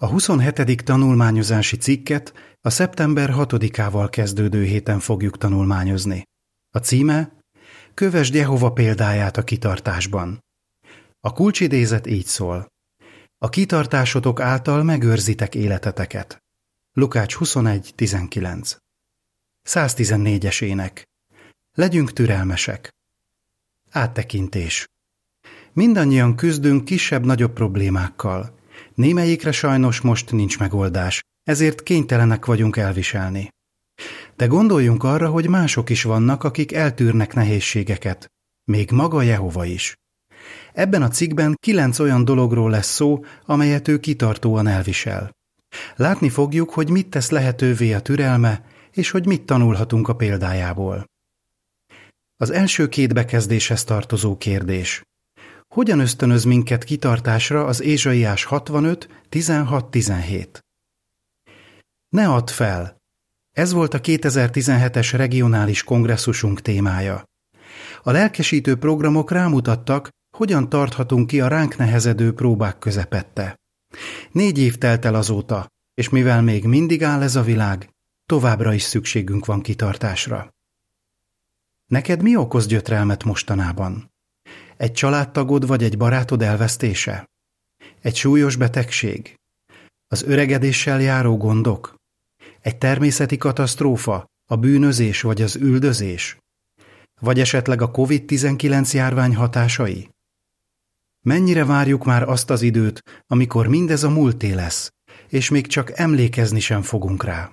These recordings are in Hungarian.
A 27. tanulmányozási cikket a szeptember 6-ával kezdődő héten fogjuk tanulmányozni. A címe Kövesd Jehova példáját a kitartásban. A kulcsidézet így szól. A kitartásotok által megőrzitek életeteket. Lukács 21.19 114-es ének. Legyünk türelmesek. Áttekintés. Mindannyian küzdünk kisebb-nagyobb problémákkal. Némelyikre sajnos most nincs megoldás, ezért kénytelenek vagyunk elviselni. De gondoljunk arra, hogy mások is vannak, akik eltűrnek nehézségeket. Még maga Jehova is. Ebben a cikkben kilenc olyan dologról lesz szó, amelyet ő kitartóan elvisel. Látni fogjuk, hogy mit tesz lehetővé a türelme, és hogy mit tanulhatunk a példájából. Az első két bekezdéshez tartozó kérdés. Hogyan ösztönöz minket kitartásra az Ézsaiás 65, 16-17? Ne add fel! Ez volt a 2017-es regionális kongresszusunk témája. A lelkesítő programok rámutattak, hogyan tarthatunk ki a ránk nehezedő próbák közepette. Négy év telt el azóta, és mivel még mindig áll ez a világ, továbbra is szükségünk van kitartásra. Neked mi okoz gyötrelmet mostanában? Egy családtagod vagy egy barátod elvesztése? Egy súlyos betegség? Az öregedéssel járó gondok? Egy természeti katasztrófa? A bűnözés vagy az üldözés? Vagy esetleg a COVID-19 járvány hatásai? Mennyire várjuk már azt az időt, amikor mindez a múlté lesz, és még csak emlékezni sem fogunk rá.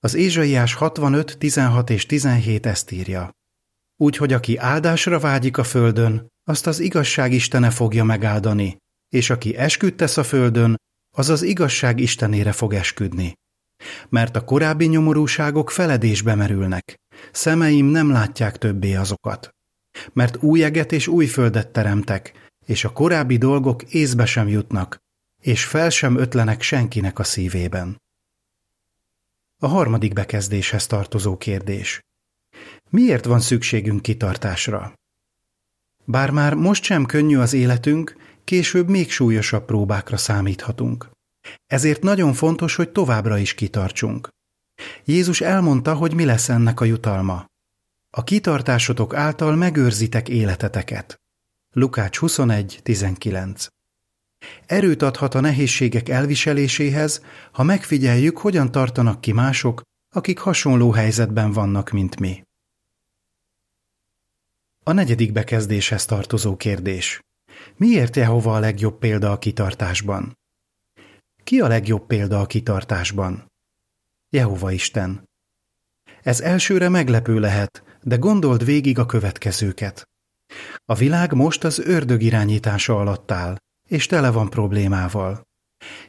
Az Ézsaiás 65, 16 és 17 ezt írja. Úgyhogy aki áldásra vágyik a földön, azt az igazság Istene fogja megáldani, és aki esküdt tesz a földön, az az igazság Istenére fog esküdni. Mert a korábbi nyomorúságok feledésbe merülnek, szemeim nem látják többé azokat. Mert új eget és új földet teremtek, és a korábbi dolgok észbe sem jutnak, és fel sem ötlenek senkinek a szívében. A harmadik bekezdéshez tartozó kérdés. Miért van szükségünk kitartásra? Bár már most sem könnyű az életünk, később még súlyosabb próbákra számíthatunk. Ezért nagyon fontos, hogy továbbra is kitartsunk. Jézus elmondta, hogy mi lesz ennek a jutalma. A kitartásotok által megőrzitek életeteket. Lukács 21.19 Erőt adhat a nehézségek elviseléséhez, ha megfigyeljük, hogyan tartanak ki mások, akik hasonló helyzetben vannak, mint mi. A negyedik bekezdéshez tartozó kérdés. Miért Jehova a legjobb példa a kitartásban? Ki a legjobb példa a kitartásban? Jehova Isten. Ez elsőre meglepő lehet, de gondold végig a következőket. A világ most az ördög irányítása alatt áll, és tele van problémával.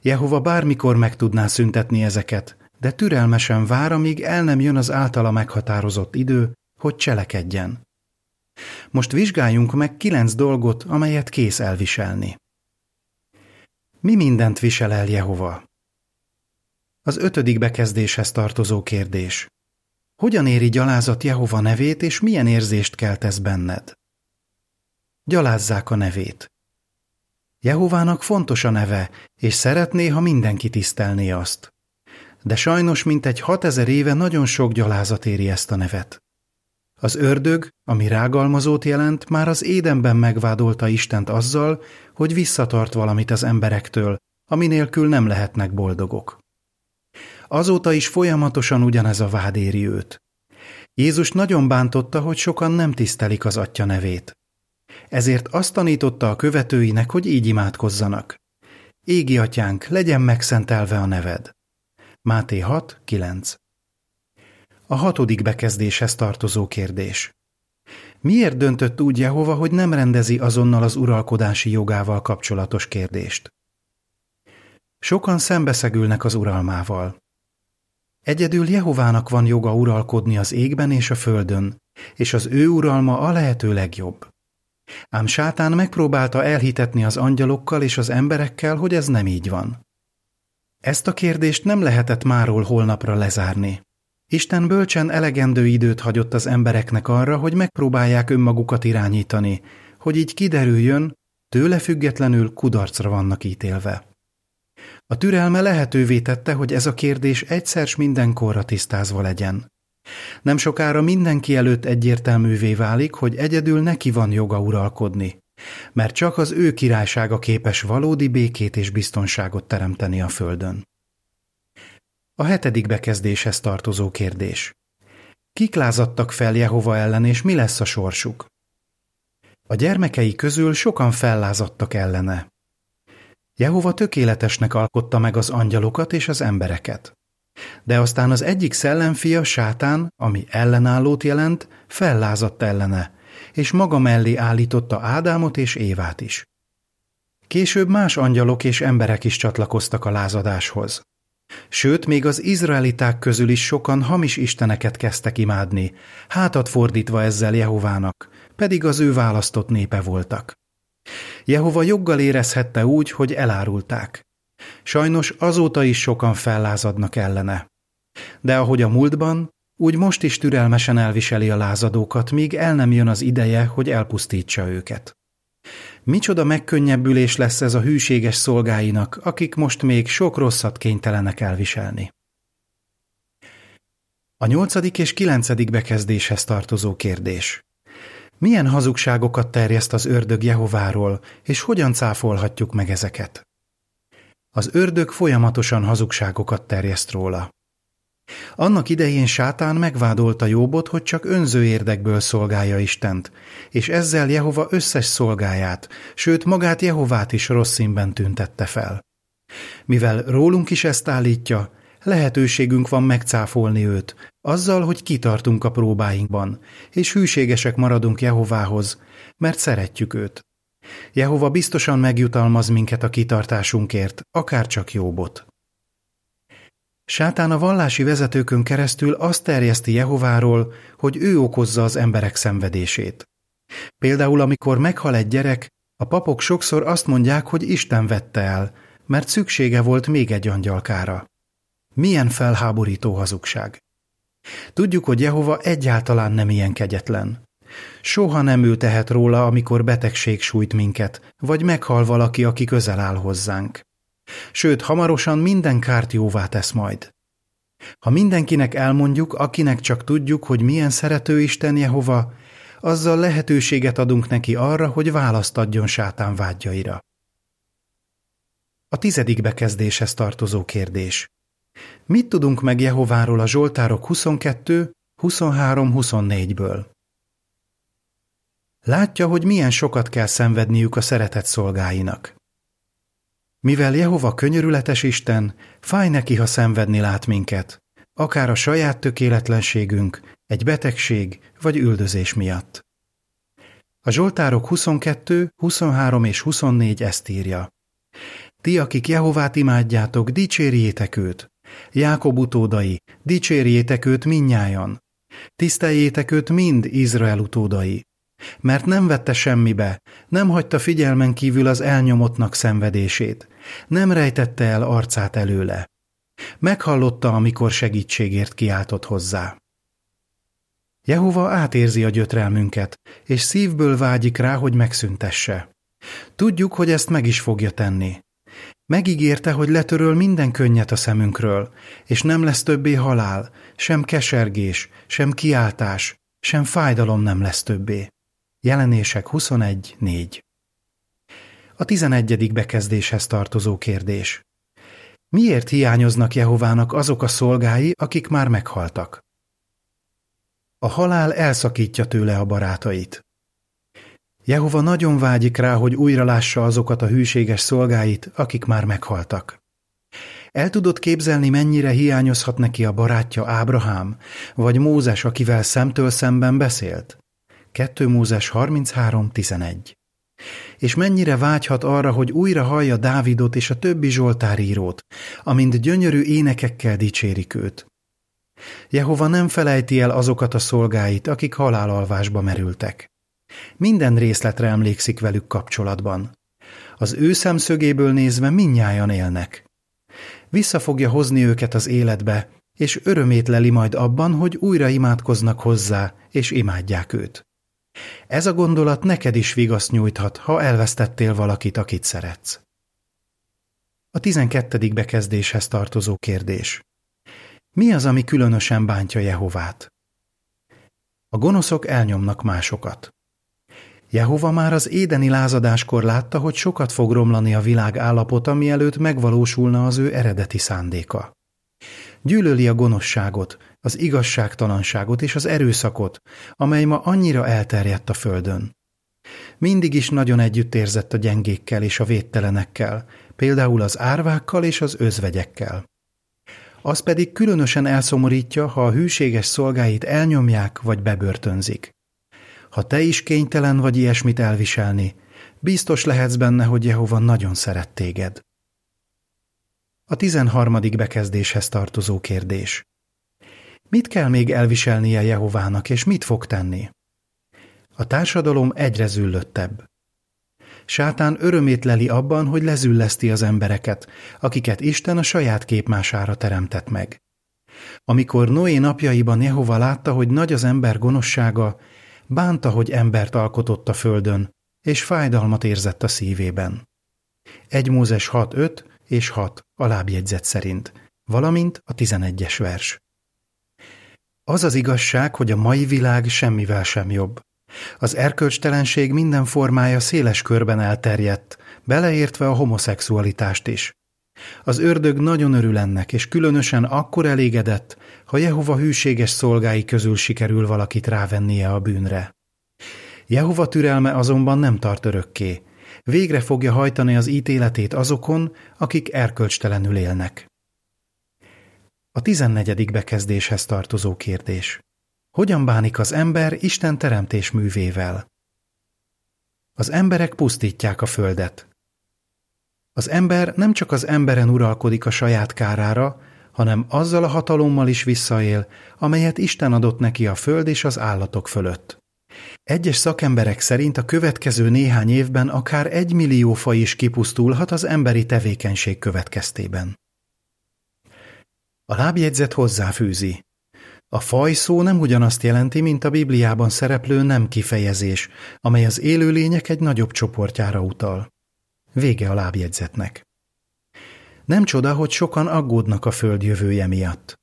Jehova bármikor meg tudná szüntetni ezeket, de türelmesen vár, amíg el nem jön az általa meghatározott idő, hogy cselekedjen. Most vizsgáljunk meg kilenc dolgot, amelyet kész elviselni. Mi mindent visel el Jehova? Az ötödik bekezdéshez tartozó kérdés. Hogyan éri gyalázat Jehova nevét, és milyen érzést keltesz benned? Gyalázzák a nevét. Jehovának fontos a neve, és szeretné, ha mindenki tisztelné azt. De sajnos mintegy hatezer éve nagyon sok gyalázat éri ezt a nevet. Az ördög, ami rágalmazót jelent, már az édenben megvádolta Istent azzal, hogy visszatart valamit az emberektől, ami nélkül nem lehetnek boldogok. Azóta is folyamatosan ugyanez a vád éri őt. Jézus nagyon bántotta, hogy sokan nem tisztelik az atya nevét. Ezért azt tanította a követőinek, hogy így imádkozzanak. Égi atyánk, legyen megszentelve a neved. Máté 6, 9 A hatodik bekezdéshez tartozó kérdés. Miért döntött úgy Jehova, hogy nem rendezi azonnal az uralkodási jogával kapcsolatos kérdést? Sokan szembeszegülnek az uralmával. Egyedül Jehovának van joga uralkodni az égben és a földön, és az ő uralma a lehető legjobb. Ám sátán megpróbálta elhitetni az angyalokkal és az emberekkel, hogy ez nem így van. Ezt a kérdést nem lehetett máról holnapra lezárni. Isten bölcsen elegendő időt hagyott az embereknek arra, hogy megpróbálják önmagukat irányítani, hogy így kiderüljön, tőle függetlenül kudarcra vannak ítélve. A türelme lehetővé tette, hogy ez a kérdés egyszer s mindenkorra tisztázva legyen. Nem sokára mindenki előtt egyértelművé válik, hogy egyedül neki van joga uralkodni, mert csak az ő királysága képes valódi békét és biztonságot teremteni a földön. A hetedik bekezdéshez tartozó kérdés. Kik lázadtak fel Jehova ellen, és mi lesz a sorsuk? A gyermekei közül sokan fellázadtak ellene. Jehova tökéletesnek alkotta meg az angyalokat és az embereket. De aztán az egyik szellemfia, sátán, ami ellenállót jelent, fellázadt ellene, és maga mellé állította Ádámot és Évát is. Később más angyalok és emberek is csatlakoztak a lázadáshoz. Sőt, még az izraeliták közül is sokan hamis isteneket kezdtek imádni, hátat fordítva ezzel Jehovának, pedig az ő választott népe voltak. Jehova joggal érezhette úgy, hogy elárulták. Sajnos azóta is sokan fellázadnak ellene. De ahogy a múltban, úgy most is türelmesen elviseli a lázadókat, míg el nem jön az ideje, hogy elpusztítsa őket. Micsoda megkönnyebbülés lesz ez a hűséges szolgáinak, akik most még sok rosszat kénytelenek elviselni. A nyolcadik és kilencedik bekezdéshez tartozó kérdés. Milyen hazugságokat terjeszt az ördög Jehováról, és hogyan cáfolhatjuk meg ezeket? Az ördög folyamatosan hazugságokat terjeszt róla. Annak idején sátán megvádolta Jóbot, hogy csak önző érdekből szolgálja Istent, és ezzel Jehova összes szolgáját, sőt magát Jehovát is rossz színben tüntette fel. Mivel rólunk is ezt állítja, lehetőségünk van megcáfolni őt, azzal, hogy kitartunk a próbáinkban, és hűségesek maradunk Jehovához, mert szeretjük őt. Jehova biztosan megjutalmaz minket a kitartásunkért, akár csak Jóbot. Sátán a vallási vezetőkön keresztül azt terjeszti Jehováról, hogy ő okozza az emberek szenvedését. Például, amikor meghal egy gyerek, a papok sokszor azt mondják, hogy Isten vette el, mert szüksége volt még egy angyalkára. Milyen felháborító hazugság! Tudjuk, hogy Jehova egyáltalán nem ilyen kegyetlen. Soha nem ő tehet róla, amikor betegség sújt minket, vagy meghal valaki, aki közel áll hozzánk. Sőt, hamarosan minden kárt jóvá tesz majd. Ha mindenkinek elmondjuk, akinek csak tudjuk, hogy milyen szerető Isten Jehova, azzal lehetőséget adunk neki arra, hogy választ adjon sátán vágyjaira. A tizedik bekezdéshez tartozó kérdés. Mit tudunk meg Jehováról a Zsoltárok 22, 23-24-ből? Látja, hogy milyen sokat kell szenvedniük a szeretett szolgáinak. Mivel Jehova könyörületes Isten, fáj neki, ha szenvedni lát minket, akár a saját tökéletlenségünk, egy betegség vagy üldözés miatt. A Zsoltárok 22, 23 és 24 ezt írja. Ti, akik Jehovát imádjátok, dicsérjétek őt. Jákob utódai, dicsérjétek őt minnyájan. Tiszteljétek őt mind, Izrael utódai. Mert nem vette semmibe, nem hagyta figyelmen kívül az elnyomottnak szenvedését, nem rejtette el arcát előle. Meghallotta, amikor segítségért kiáltott hozzá. Jehova átérzi a gyötrelmünket, és szívből vágyik rá, hogy megszüntesse. Tudjuk, hogy ezt meg is fogja tenni. Megígérte, hogy letöröl minden könnyet a szemünkről, és nem lesz többé halál, sem kesergés, sem kiáltás, sem fájdalom nem lesz többé. Jelenések 21.4 A tizenegyedik bekezdéshez tartozó kérdés. Miért hiányoznak Jehovának azok a szolgái, akik már meghaltak? A halál elszakítja tőle a barátait. Jehova nagyon vágyik rá, hogy újra lássa azokat a hűséges szolgáit, akik már meghaltak. El tudod képzelni, mennyire hiányozhat neki a barátja Ábrahám, vagy Mózes, akivel szemtől szemben beszélt? 2 Mózes 33.11 És mennyire vágyhat arra, hogy újra hallja Dávidot és a többi zsoltárírót, amint gyönyörű énekekkel dicsérik őt. Jehova nem felejti el azokat a szolgáit, akik halálalvásba merültek. Minden részletre emlékszik velük kapcsolatban. Az ő szemszögéből nézve minnyájan élnek. Vissza fogja hozni őket az életbe, és örömét leli majd abban, hogy újra imádkoznak hozzá, és imádják őt. Ez a gondolat neked is vigaszt nyújthat, ha elvesztettél valakit, akit szeretsz. A tizenkettedik bekezdéshez tartozó kérdés. Mi az, ami különösen bántja Jehovát? A gonoszok elnyomnak másokat. Jehova már az édeni lázadáskor látta, hogy sokat fog romlani a világ állapota, mielőtt megvalósulna az ő eredeti szándéka. Gyűlöli a gonoszságot, az igazságtalanságot és az erőszakot, amely ma annyira elterjedt a földön. Mindig is nagyon együtt érzett a gyengékkel és a védtelenekkel, például az árvákkal és az özvegyekkel. Az pedig különösen elszomorítja, ha a hűséges szolgáit elnyomják vagy bebörtönzik. Ha te is kénytelen vagy ilyesmit elviselni, biztos lehetsz benne, hogy Jehova nagyon szeret téged. A tizenharmadik bekezdéshez tartozó kérdés. Mit kell még elviselnie Jehovának, és mit fog tenni? A társadalom egyre züllöttebb. Sátán örömét leli abban, hogy lezülleszti az embereket, akiket Isten a saját képmására teremtett meg. Amikor Noé napjaiban Jehova látta, hogy nagy az ember gonoszsága, bánta, hogy embert alkotott a földön, és fájdalmat érzett a szívében. 1 Mózes 6.5 és 6 a lábjegyzet szerint, valamint a 11-es vers. Az az igazság, hogy a mai világ semmivel sem jobb. Az erkölcstelenség minden formája széles körben elterjedt, beleértve a homoszexualitást is. Az ördög nagyon örül ennek, és különösen akkor elégedett, ha Jehova hűséges szolgái közül sikerül valakit rávennie a bűnre. Jehova türelme azonban nem tart örökké. Végre fogja hajtani az ítéletét azokon, akik erkölcstelenül élnek. A tizennegyedik bekezdéshez tartozó kérdés. Hogyan bánik az ember Isten teremtés művével? Az emberek pusztítják a földet. Az ember nem csak az emberen uralkodik a saját kárára, hanem azzal a hatalommal is visszaél, amelyet Isten adott neki a föld és az állatok fölött. Egyes szakemberek szerint a következő néhány évben akár egy millió faj is kipusztulhat az emberi tevékenység következtében. A lábjegyzet hozzáfűzi. A faj szó nem ugyanazt jelenti, mint a Bibliában szereplő nem kifejezés, amely az élőlények egy nagyobb csoportjára utal. Vége a lábjegyzetnek. Nem csoda, hogy sokan aggódnak a föld jövője miatt.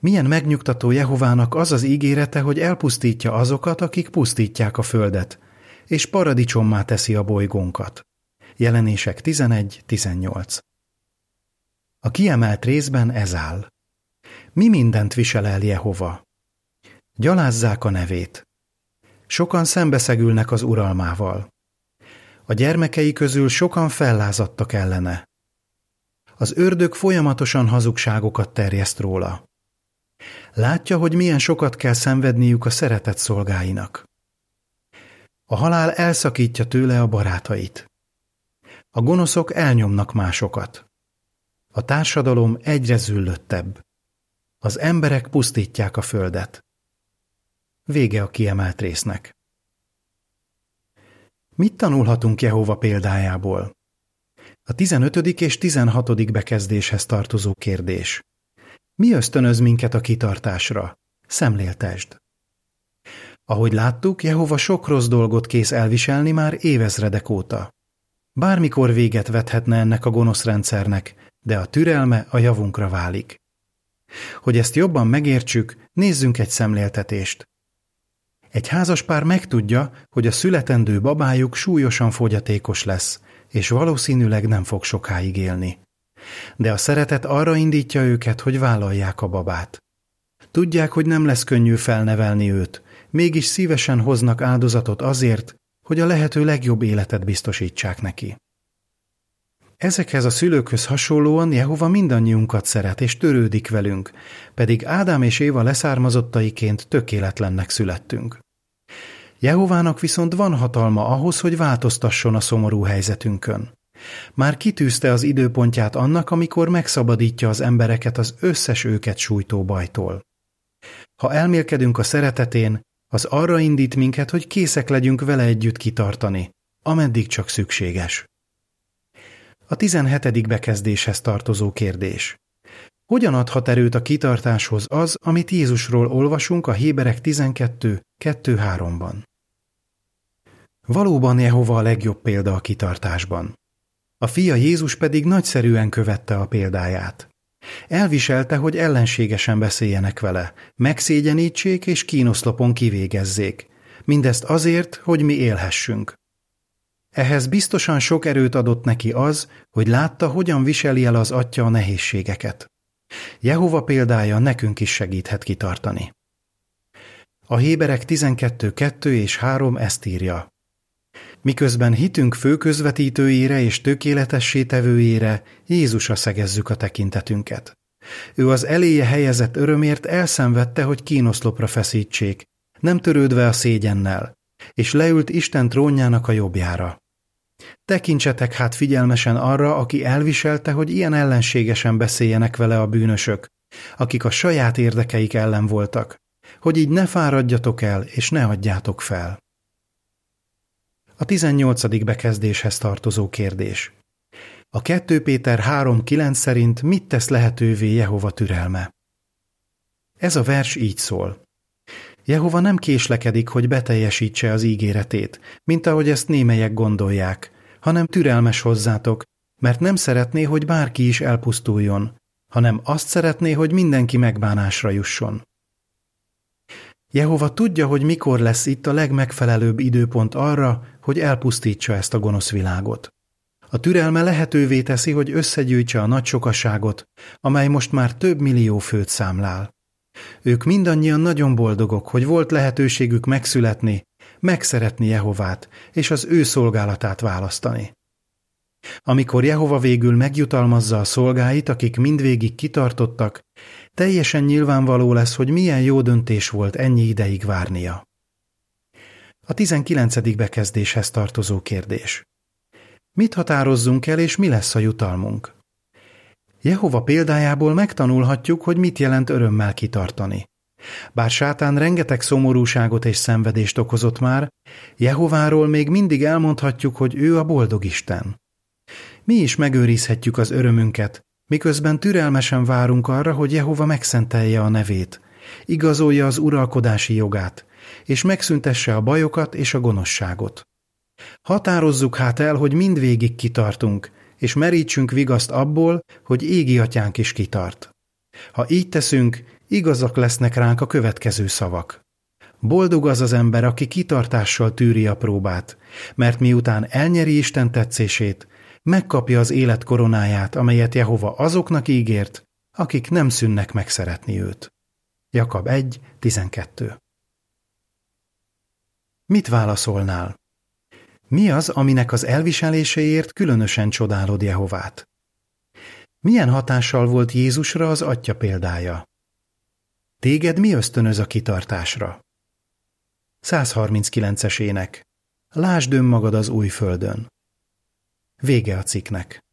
Milyen megnyugtató Jehovának az az ígérete, hogy elpusztítja azokat, akik pusztítják a földet, és paradicsommá teszi a bolygónkat. Jelenések 11-18 A kiemelt részben ez áll. Mi mindent visel el Jehova? Gyalázzák a nevét. Sokan szembeszegülnek az uralmával. A gyermekei közül sokan fellázadtak ellene. Az ördög folyamatosan hazugságokat terjeszt róla. Látja, hogy milyen sokat kell szenvedniük a szeretett szolgáinak. A halál elszakítja tőle a barátait. A gonoszok elnyomnak másokat. A társadalom egyre züllöttebb. Az emberek pusztítják a földet. Vége a kiemelt résznek. Mit tanulhatunk Jehova példájából? A 15. és 16. bekezdéshez tartozó kérdés. Mi ösztönöz minket a kitartásra? Szemléltesd. Ahogy láttuk, Jehova sok rossz dolgot kész elviselni már évezredek óta. Bármikor véget vethetne ennek a gonosz rendszernek, de a türelme a javunkra válik. Hogy ezt jobban megértsük, nézzünk egy szemléltetést. Egy házaspár megtudja, hogy a születendő babájuk súlyosan fogyatékos lesz, és valószínűleg nem fog sokáig élni. De a szeretet arra indítja őket, hogy vállalják a babát. Tudják, hogy nem lesz könnyű felnevelni őt, mégis szívesen hoznak áldozatot azért, hogy a lehető legjobb életet biztosítsák neki. Ezekhez a szülőkhöz hasonlóan Jehova mindannyiunkat szeret és törődik velünk, pedig Ádám és Éva leszármazottaiként tökéletlennek születtünk. Jehovának viszont van hatalma ahhoz, hogy változtasson a szomorú helyzetünkön. Már kitűzte az időpontját annak, amikor megszabadítja az embereket az összes őket sújtó bajtól. Ha elmélkedünk a szeretetén, az arra indít minket, hogy készek legyünk vele együtt kitartani, ameddig csak szükséges. A 17. bekezdéshez tartozó kérdés. Hogyan adhat erőt a kitartáshoz az, amit Jézusról olvasunk a Héberek 12, 2-3-ban? Valóban Jehova a legjobb példa a kitartásban. A fia Jézus pedig nagyszerűen követte a példáját. Elviselte, hogy ellenségesen beszéljenek vele, megszégyenítsék és kínoszlopon kivégezzék. Mindezt azért, hogy mi élhessünk. Ehhez biztosan sok erőt adott neki az, hogy látta, hogyan viseli el az atya a nehézségeket. Jehova példája nekünk is segíthet kitartani. A Héberek 12.2 és 3 ezt írja. Miközben hitünk főközvetítőjére és tökéletessé tevőjére Jézusra szegezzük a tekintetünket. Ő az eléje helyezett örömért elszenvedte, hogy kínoszlopra feszítsék, nem törődve a szégyennel, és leült Isten trónjának a jobbjára. Tekintsetek hát figyelmesen arra, aki elviselte, hogy ilyen ellenségesen beszéljenek vele a bűnösök, akik a saját érdekeik ellen voltak, hogy így ne fáradjatok el, és ne adjátok fel. A 18. bekezdéshez tartozó kérdés. A 2 Péter 3.9 szerint mit tesz lehetővé Jehova türelme? Ez a vers így szól. Jehova nem késlekedik, hogy beteljesítse az ígéretét, mint ahogy ezt némelyek gondolják, hanem türelmes hozzátok, mert nem szeretné, hogy bárki is elpusztuljon, hanem azt szeretné, hogy mindenki megbánásra jusson. Jehova tudja, hogy mikor lesz itt a legmegfelelőbb időpont arra, hogy elpusztítsa ezt a gonosz világot. A türelme lehetővé teszi, hogy összegyűjtse a nagy sokaságot, amely most már több millió főt számlál. Ők mindannyian nagyon boldogok, hogy volt lehetőségük megszületni, megszeretni Jehovát és az ő szolgálatát választani. Amikor Jehova végül megjutalmazza a szolgáit, akik mindvégig kitartottak, teljesen nyilvánvaló lesz, hogy milyen jó döntés volt ennyi ideig várnia. A 19. bekezdéshez tartozó kérdés. Mit határozzunk el, és mi lesz a jutalmunk? Jehova példájából megtanulhatjuk, hogy mit jelent örömmel kitartani. Bár sátán rengeteg szomorúságot és szenvedést okozott már, Jehováról még mindig elmondhatjuk, hogy ő a boldog Isten. Mi is megőrizhetjük az örömünket, miközben türelmesen várunk arra, hogy Jehova megszentelje a nevét, igazolja az uralkodási jogát, és megszüntesse a bajokat és a gonoszságot. Határozzuk hát el, hogy mindvégig kitartunk, és merítsünk vigaszt abból, hogy égi atyánk is kitart. Ha így teszünk, igazak lesznek ránk a következő szavak. Boldog az az ember, aki kitartással tűri a próbát, mert miután elnyeri Isten tetszését, megkapja az élet koronáját, amelyet Jehova azoknak ígért, akik nem szűnnek megszeretni őt. Jakab 1, 12 Mit válaszolnál? Mi az, aminek az elviseléséért különösen csodálod Jehovát? Milyen hatással volt Jézusra az atya példája? Téged mi ösztönöz a kitartásra? 139-es ének. Lásd önmagad az új földön. Vége a cikknek.